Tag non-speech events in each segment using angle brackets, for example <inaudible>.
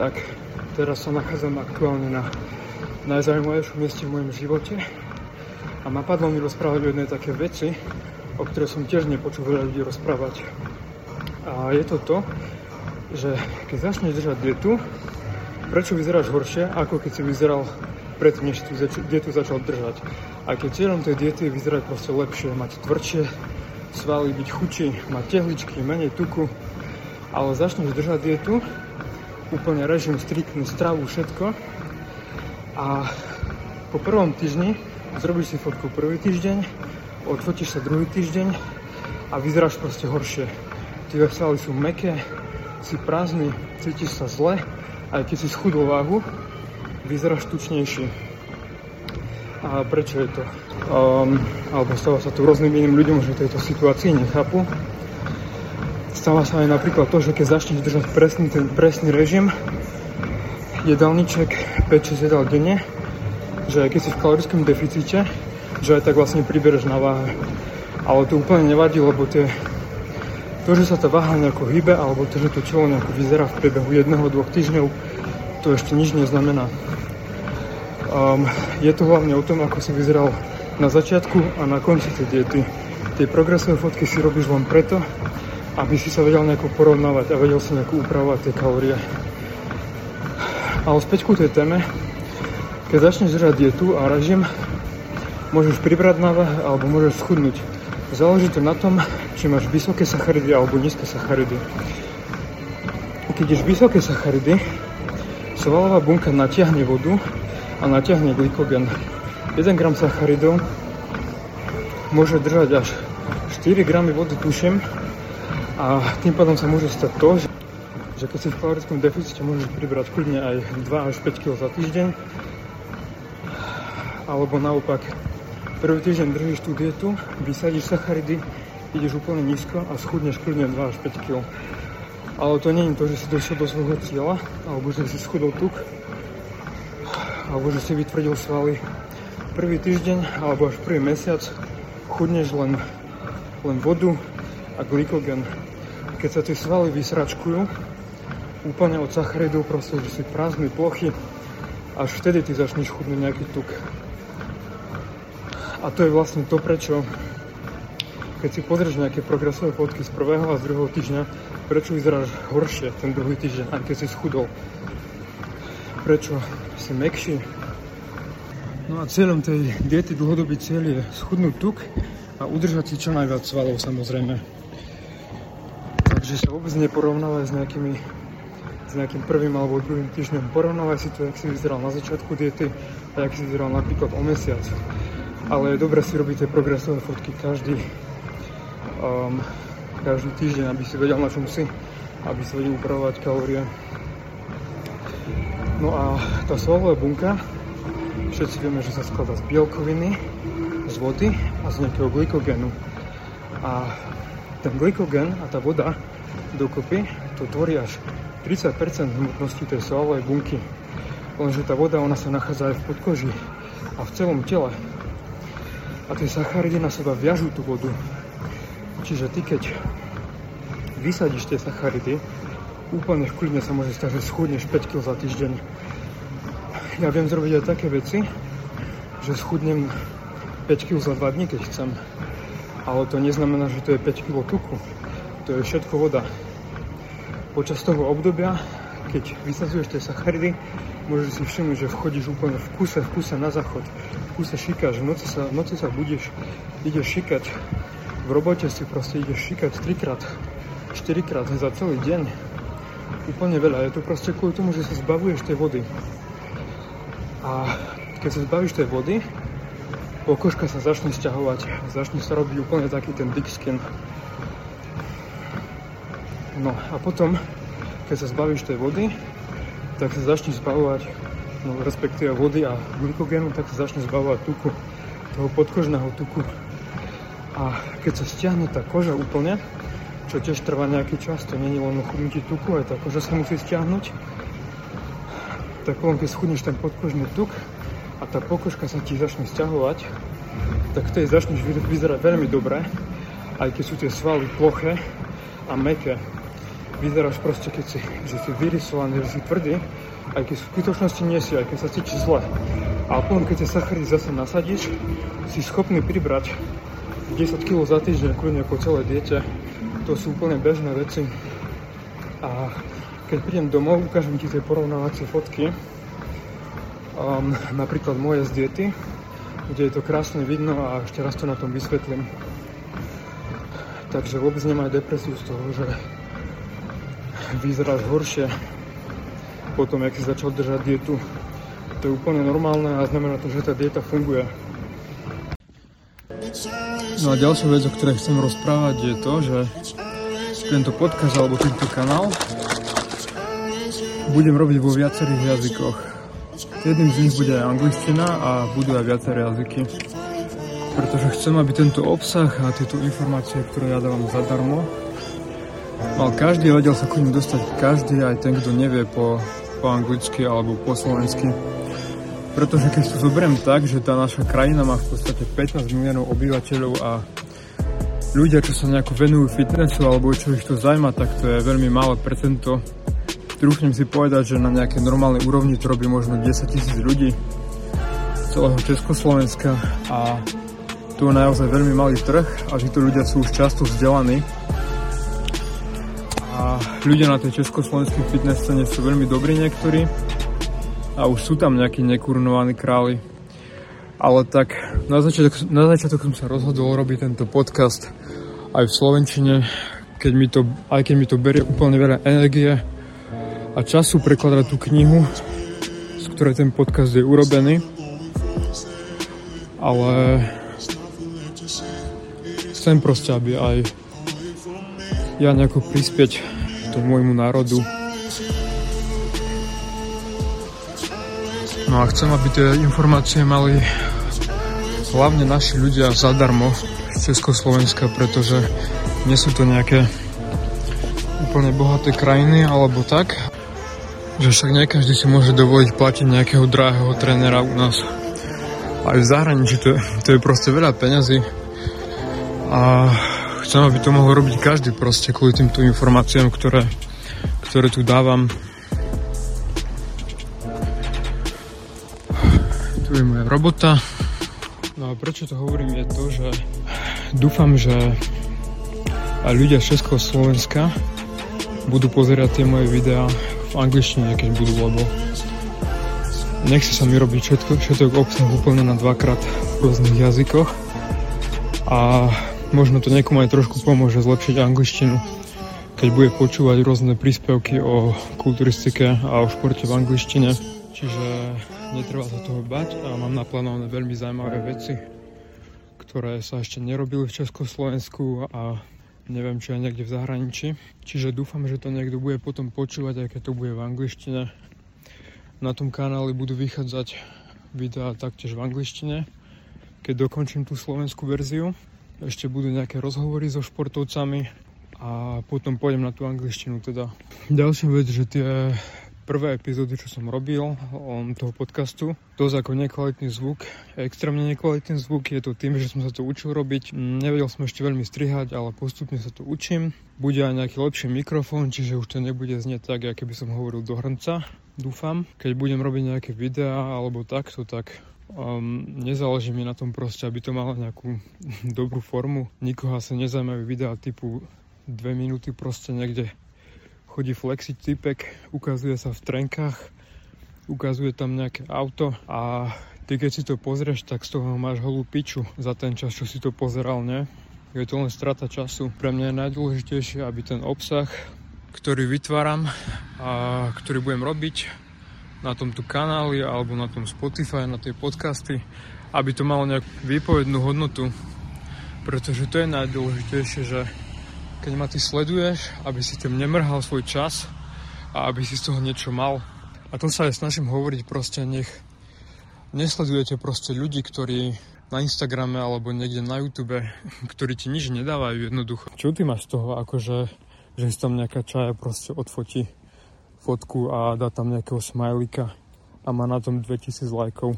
tak teraz sa nachádzam aktuálne na najzaujímavejšom mieste v mojom živote a napadlo mi rozprávať o jednej také veci, o ktorej som tiež nepočul veľa ľudí rozprávať. A je to to, že keď začneš držať dietu, prečo vyzeráš horšie, ako keď si vyzeral predtým, než tú dietu začal držať. A keď cieľom tej diety je vyzerať proste lepšie, mať tvrdšie svaly, byť chudší, mať tehličky, menej tuku, ale začneš držať dietu, úplne režim, striktný, stravu, všetko a po prvom týždni zrobíš si fotku prvý týždeň, odfotíš sa druhý týždeň a vyzeráš proste horšie. Tie svaly sú meké, si prázdny, cítiš sa zle, aj keď si schudol váhu, vyzeráš tučnejší. A prečo je to? Um, alebo stáva sa to rôznym iným ľuďom, že tejto situácii nechápu. Stáva sa aj napríklad to, že keď začneš držať presný, ten presný režim, jedálniček 5-6 jedál denne, že keď si v kalorickom deficite, že aj tak vlastne pribereš na váhe. Ale to úplne nevadí, lebo tie to, že sa tá váha nejako hýbe, alebo to, že to telo nejako vyzerá v priebehu jedného, dvoch týždňov, to ešte nič neznamená. Um, je to hlavne o tom, ako si vyzeral na začiatku a na konci tej diety. Tie progresové fotky si robíš len preto, aby si sa vedel nejako porovnávať a vedel si nejako upravovať tie kalórie. Ale späť ku tej téme, keď začneš držať dietu a režim, môžeš pribrať na alebo môžeš schudnúť. Záleží to na tom, či máš vysoké sacharidy alebo nízke sacharidy. Keď ješ vysoké sacharidy, svalová bunka natiahne vodu a natiahne glykogen. 1 gram sacharidov môže držať až 4 gramy vody, tuším, a tým pádom sa môže stať to, že, že keď si v kalorickom deficite môžeš pribrať kľudne aj 2 až 5 kg za týždeň, alebo naopak Prvý týždeň držíš tú dietu, vysadíš sacharidy, ideš úplne nízko a schudneš kľudne 2 až 5 kg. Ale to nie je to, že si došiel do svojho cieľa, alebo že si schudol tuk, alebo že si vytvrdil svaly. Prvý týždeň, alebo až prvý mesiac chudneš len, len vodu a glykogen. Keď sa tie svaly vysračkujú, úplne od sacharidov, proste, že si prázdny plochy, až vtedy ty začneš chudnúť nejaký tuk. A to je vlastne to, prečo keď si pozrieš nejaké progresové fotky z prvého a z druhého týždňa, prečo vyzeráš horšie ten druhý týždeň, aj keď si schudol. Prečo si mekší. No a cieľom tej diety dlhodobý cieľ je schudnúť tuk a udržať si čo najviac svalov samozrejme. Takže sa vôbec neporovnávaj s nejakými s nejakým prvým alebo druhým týždňom. Porovnávaj si to, jak si vyzeral na začiatku diety a jak si vyzeral napríklad o mesiac ale dobré si robiť tie progresové fotky každý, um, každý týždeň, aby si vedel na čom si, aby si vedel upravovať kalórie. No a tá svalová bunka, všetci vieme, že sa skladá z bielkoviny, z vody a z nejakého glykogénu. A ten glykogen a tá voda dokopy to tvorí až 30% hmotnosti tej svalovej bunky. Lenže tá voda, ona sa nachádza aj v podkoži a v celom tele a tie sacharidy na seba viažú tú vodu. Čiže ty keď vysadíš tie sacharidy, úplne v kľudne sa môže stať, že schudneš 5 kg za týždeň. Ja viem zrobiť aj také veci, že schudnem 5 kg za 2 dní, keď chcem. Ale to neznamená, že to je 5 kg tuku. To je všetko voda. Počas toho obdobia, keď vysadzuješ tie sacharidy, môžeš si všimnúť, že vchodíš úplne v kuse, v kuse na záchod kuse šikáš, v noci sa, v noci sa budíš, ideš šikať, v robote si proste ideš šikať 3 krát, 4 krát za celý deň. Úplne veľa. Je to proste kvôli tomu, že sa zbavuješ tej vody. A keď sa zbavíš tej vody, pokožka sa začne stiahovať, začne sa robiť úplne taký ten dick skin. No a potom, keď sa zbavíš tej vody, tak sa začne zbavovať no, respektíve vody a glykogénu, tak sa začne zbavovať tuku, toho podkožného tuku. A keď sa stiahne tá koža úplne, čo tiež trvá nejaký čas, to je len chudnutí tuku, aj tá koža sa musí stiahnuť, tak potom keď schudneš ten podkožný tuk a tá pokožka sa ti začne stiahovať, tak vtedy začneš vyzerať veľmi dobre, aj keď sú tie svaly ploché a meké. Vyzeráš proste, keď si, že si vyrysovaný, že si tvrdý, aj keď v skutočnosti nie si, aj keď sa cítiš zle. A potom, keď tie sacharidy zase nasadíš, si schopný pribrať 10 kg za týždeň, kľudne po celé diete. To sú úplne bežné veci. A keď prídem domov, ukážem ti tie porovnávacie fotky, um, napríklad moje z diety, kde je to krásne vidno a ešte raz to na tom vysvetlím. Takže vôbec nemaj depresiu z toho, že vyzeráš horšie potom, jak si začal držať dietu. To je úplne normálne a znamená to, že tá dieta funguje. No a ďalšia vec, o ktorej chcem rozprávať, je to, že tento podcast alebo tento kanál budem robiť vo viacerých jazykoch. Jedným z nich bude aj angličtina a budú aj viaceré jazyky. Pretože chcem, aby tento obsah a tieto informácie, ktoré ja dávam zadarmo, mal každý, vedel sa k ním dostať. Každý, aj ten, kto nevie po, po anglicky alebo po slovensky. Pretože keď to zoberiem tak, že tá naša krajina má v podstate 15 miliónov obyvateľov a ľudia, čo sa nejako venujú fitnessu alebo čo ich to zaujíma, tak to je veľmi malé percento. Trúfnem si povedať, že na nejakej normálnej úrovni to robí možno 10 tisíc ľudí celého Československa a tu je naozaj veľmi malý trh a že tu ľudia sú už často vzdelaní ľudia na tej československej fitness scéne sú veľmi dobrí niektorí a už sú tam nejakí nekurunovaní králi. Ale tak na začiatok, na začiatok som sa rozhodol robiť tento podcast aj v Slovenčine, keď mi to, aj keď mi to berie úplne veľa energie, a času prekladať tú knihu, z ktorej ten podcast je urobený. Ale chcem proste, aby aj ja nejako prispieť tomu môjmu národu. No a chcem, aby tie informácie mali hlavne naši ľudia zadarmo z Československa, pretože nie sú to nejaké úplne bohaté krajiny alebo tak, že však nie každý si môže dovoliť platiť nejakého drahého trénera u nás. Aj v zahraničí to, to je proste veľa peňazí. A chcem, aby to mohol robiť každý proste kvôli týmto informáciám, ktoré, ktoré tu dávam. Tu je moja robota. No a prečo to hovorím je to, že dúfam, že aj ľudia z Českého Slovenska budú pozerať tie moje videá v angličtine, keď budú, lebo nechce sa mi robiť všetko, všetko obsah úplne na dvakrát v rôznych jazykoch a možno to niekomu aj trošku pomôže zlepšiť angličtinu, keď bude počúvať rôzne príspevky o kulturistike a o športe v angličtine. Čiže netreba sa toho bať a mám naplánované veľmi zaujímavé veci, ktoré sa ešte nerobili v Československu a neviem čo aj niekde v zahraničí. Čiže dúfam, že to niekto bude potom počúvať, aj keď to bude v angličtine. Na tom kanáli budú vychádzať videá taktiež v angličtine. Keď dokončím tú slovenskú verziu, ešte budú nejaké rozhovory so športovcami a potom pôjdem na tú angličtinu teda. Ďalšia vec, že tie prvé epizódy, čo som robil on toho podcastu. Dosť ako nekvalitný zvuk, extrémne nekvalitný zvuk, je to tým, že som sa to učil robiť. Nevedel som ešte veľmi strihať, ale postupne sa to učím. Bude aj nejaký lepší mikrofón, čiže už to nebude znieť tak, ako by som hovoril do hrnca, dúfam. Keď budem robiť nejaké videá alebo takto, tak Um, nezáleží mi na tom proste, aby to malo nejakú <laughs> dobrú formu. Nikoho sa nezaujímajú videá typu dve minúty proste niekde chodí flexiť typek, ukazuje sa v trenkách, ukazuje tam nejaké auto a ty keď si to pozrieš, tak z toho máš holú piču za ten čas, čo si to pozeral, ne? Je to len strata času. Pre mňa je najdôležitejšie, aby ten obsah, ktorý vytváram a ktorý budem robiť na tomto kanáli alebo na tom Spotify, na tie podcasty, aby to malo nejakú výpovednú hodnotu. Pretože to je najdôležitejšie, že keď ma ty sleduješ, aby si tým nemrhal svoj čas a aby si z toho niečo mal. A to sa aj snažím hovoriť proste, nech nesledujete proste ľudí, ktorí na Instagrame alebo niekde na YouTube, ktorí ti nič nedávajú jednoducho. Čo ty máš z toho, akože, že si tam nejaká čaja proste odfotí fotku a dá tam nejakého smajlika a má na tom 2000 lajkov.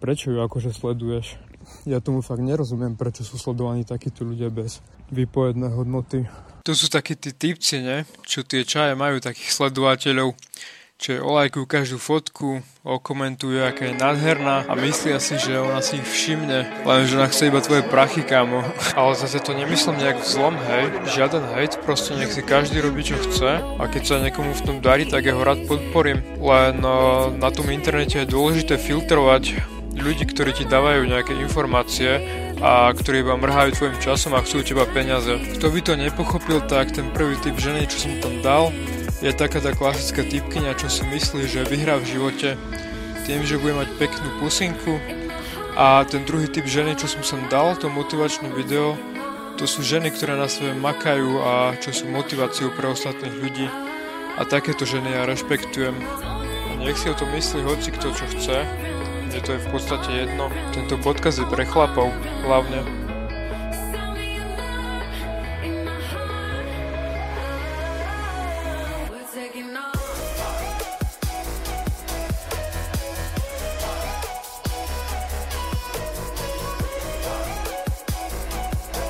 Prečo ju akože sleduješ? Ja tomu fakt nerozumiem, prečo sú sledovaní takíto ľudia bez výpovedné hodnoty. To sú takí tí typci, ne? Čo tie čaje majú takých sledovateľov čo olajkujú každú fotku, okomentujú, aká je nádherná a myslia si, že ona si ich všimne, lenže ona chce iba tvoje prachy, kámo. <laughs> Ale zase to nemyslím nejak zlom, hej, žiaden hejt, proste nech si každý robí, čo chce a keď sa niekomu v tom darí, tak ja rád podporím. Len uh, na tom internete je dôležité filtrovať ľudí, ktorí ti dávajú nejaké informácie a ktorí iba mrhajú tvojim časom a chcú teba peniaze. Kto by to nepochopil, tak ten prvý typ ženy, čo som tam dal, je taká tá klasická typkynia, čo si myslí, že vyhrá v živote tým, že bude mať peknú pusinku a ten druhý typ ženy, čo som sem dal, to motivačné video, to sú ženy, ktoré na sebe makajú a čo sú motiváciou pre ostatných ľudí a takéto ženy ja rešpektujem. A nech si o to myslí hoci kto čo chce, že to je v podstate jedno. Tento podkaz je pre chlapov hlavne.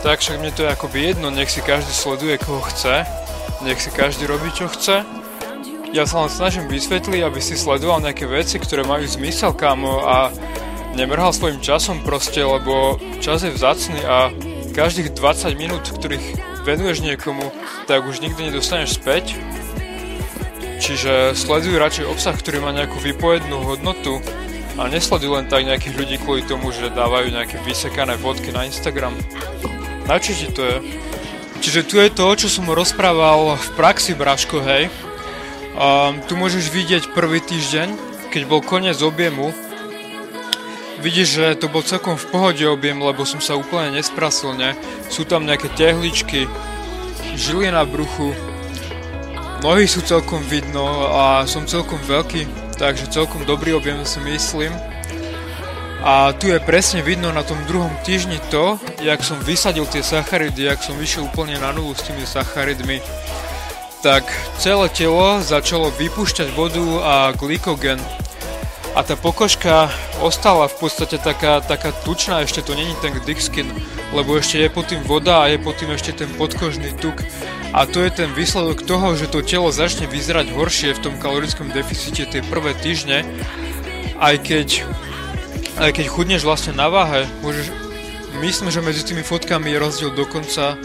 Tak však mne to je akoby jedno, nech si každý sleduje koho chce, nech si každý robí čo chce. Ja sa len snažím vysvetliť, aby si sledoval nejaké veci, ktoré majú zmysel, kámo, a nemrhal svojim časom proste, lebo čas je vzácný a každých 20 minút, ktorých venuješ niekomu, tak už nikdy nedostaneš späť. Čiže sleduj radšej obsah, ktorý má nejakú vypovednú hodnotu a nesleduj len tak nejakých ľudí kvôli tomu, že dávajú nejaké vysekané fotky na Instagram. Ti to je? Čiže tu je to, čo som rozprával v praxi, Braško, hej. Um, tu môžeš vidieť prvý týždeň, keď bol koniec objemu. Vidíš, že to bol celkom v pohode objem, lebo som sa úplne nesprasil, ne? Sú tam nejaké tehličky, žily na bruchu, nohy sú celkom vidno a som celkom veľký, takže celkom dobrý objem si myslím. A tu je presne vidno na tom druhom týždni to, jak som vysadil tie sacharidy, jak som vyšiel úplne na nulu s tými sacharidmi. Tak celé telo začalo vypúšťať vodu a glykogen. A tá pokožka ostala v podstate taká, taká tučná, ešte to není ten dick skin, lebo ešte je pod tým voda a je pod tým ešte ten podkožný tuk. A to je ten výsledok toho, že to telo začne vyzerať horšie v tom kalorickom deficite tie prvé týždne, aj keď aj keď chudneš vlastne na váhe, môžeš, myslím, že medzi tými fotkami je rozdiel dokonca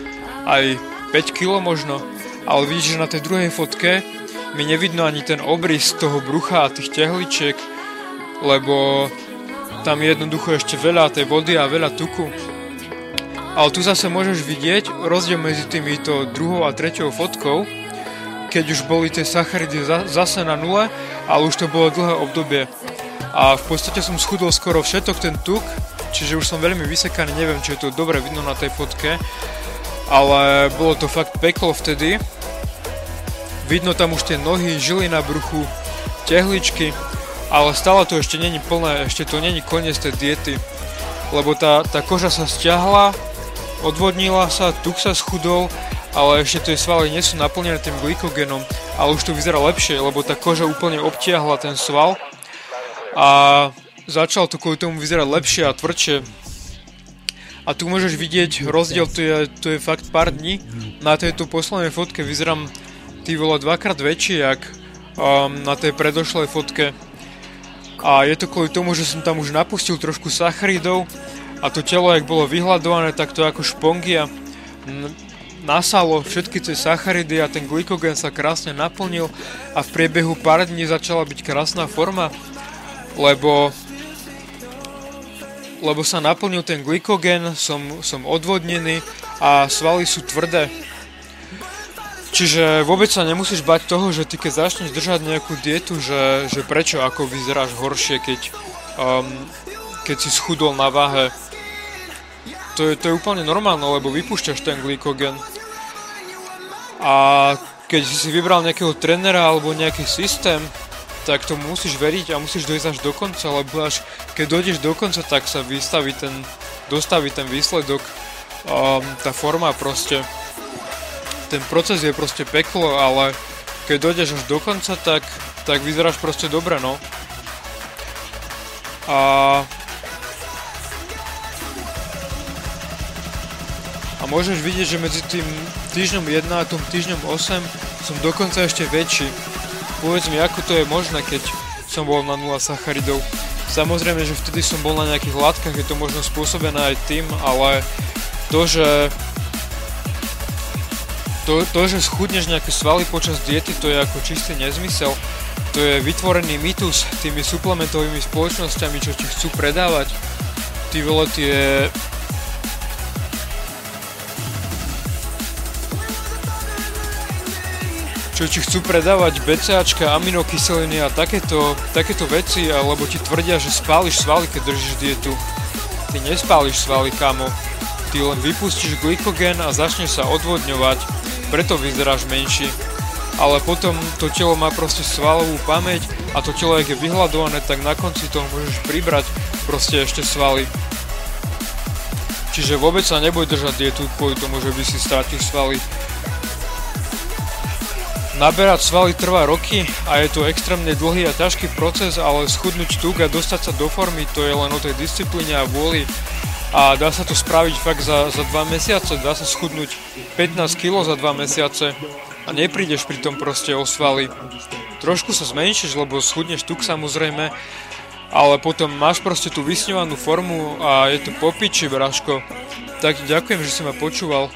aj 5 kg možno, ale vidíš, že na tej druhej fotke mi nevidno ani ten obrys toho brucha a tých tehličiek, lebo tam je jednoducho ešte veľa tej vody a veľa tuku. Ale tu zase môžeš vidieť rozdiel medzi týmito druhou a treťou fotkou, keď už boli tie sacharidy zase na nule, ale už to bolo dlhé obdobie a v podstate som schudol skoro všetok ten tuk, čiže už som veľmi vysekaný, neviem, či je to dobre vidno na tej fotke, ale bolo to fakt peklo vtedy. Vidno tam už tie nohy, žily na bruchu, tehličky, ale stále to ešte není plné, ešte to není koniec tej diety, lebo tá, tá koža sa stiahla, odvodnila sa, tuk sa schudol, ale ešte tie svaly nie sú naplnené tým glykogénom, ale už to vyzerá lepšie, lebo tá koža úplne obtiahla ten sval a začal to kvôli tomu vyzerať lepšie a tvrdšie. A tu môžeš vidieť rozdiel, to je, to je fakt pár dní. Na tejto poslednej fotke vyzerám ty vole dvakrát väčší, jak um, na tej predošlej fotke. A je to kvôli tomu, že som tam už napustil trošku sacharidov a to telo, jak bolo vyhľadované, tak to ako špongia nasalo všetky tie sacharidy a ten glykogen sa krásne naplnil a v priebehu pár dní začala byť krásna forma lebo lebo sa naplnil ten glykogen, som, som odvodnený a svaly sú tvrdé. Čiže vôbec sa nemusíš bať toho, že ty keď začneš držať nejakú dietu, že, že prečo ako vyzeráš horšie, keď, um, keď si schudol na váhe. To je, to je úplne normálne, lebo vypúšťaš ten glykogen. A keď si vybral nejakého trenera alebo nejaký systém, tak tomu musíš veriť a musíš dojsť až do konca, lebo až keď dojdeš do konca, tak sa vystaví ten, dostaví ten výsledok, um, tá forma proste, ten proces je proste peklo, ale keď dojdeš až do konca, tak, tak vyzeráš proste dobre, no. A a môžeš vidieť, že medzi tým týždňom 1 a tým týždňom 8 som dokonca ešte väčší. Povedz mi, ako to je možné, keď som bol na 0 sacharidov. Samozrejme, že vtedy som bol na nejakých látkach, je to možno spôsobené aj tým, ale to, že to, to, že schudneš nejaké svaly počas diety, to je ako čistý nezmysel. To je vytvorený mýtus tými suplementovými spoločnosťami, čo ti chcú predávať. Ty vole, tie čo ti chcú predávať BCAčka, aminokyseliny a takéto, takéto veci, alebo ti tvrdia, že spáliš svaly, keď držíš dietu. Ty nespáliš svaly, kamo. Ty len vypustíš glykogén a začneš sa odvodňovať, preto vyzeráš menší. Ale potom to telo má proste svalovú pamäť a to telo, ak je vyhľadované, tak na konci toho môžeš pribrať proste ešte svaly. Čiže vôbec sa neboj držať dietu kvôli tomu, že by si strátil svaly. Naberať svaly trvá roky a je to extrémne dlhý a ťažký proces, ale schudnúť tuk a dostať sa do formy, to je len o tej disciplíne a vôli. A dá sa to spraviť fakt za, za 2 mesiace, dá sa schudnúť 15 kg za 2 mesiace a neprídeš pri tom proste o svaly. Trošku sa zmenšíš, lebo schudneš tuk samozrejme, ale potom máš proste tú vysňovanú formu a je to popiči, Braško. Tak ďakujem, že si ma počúval.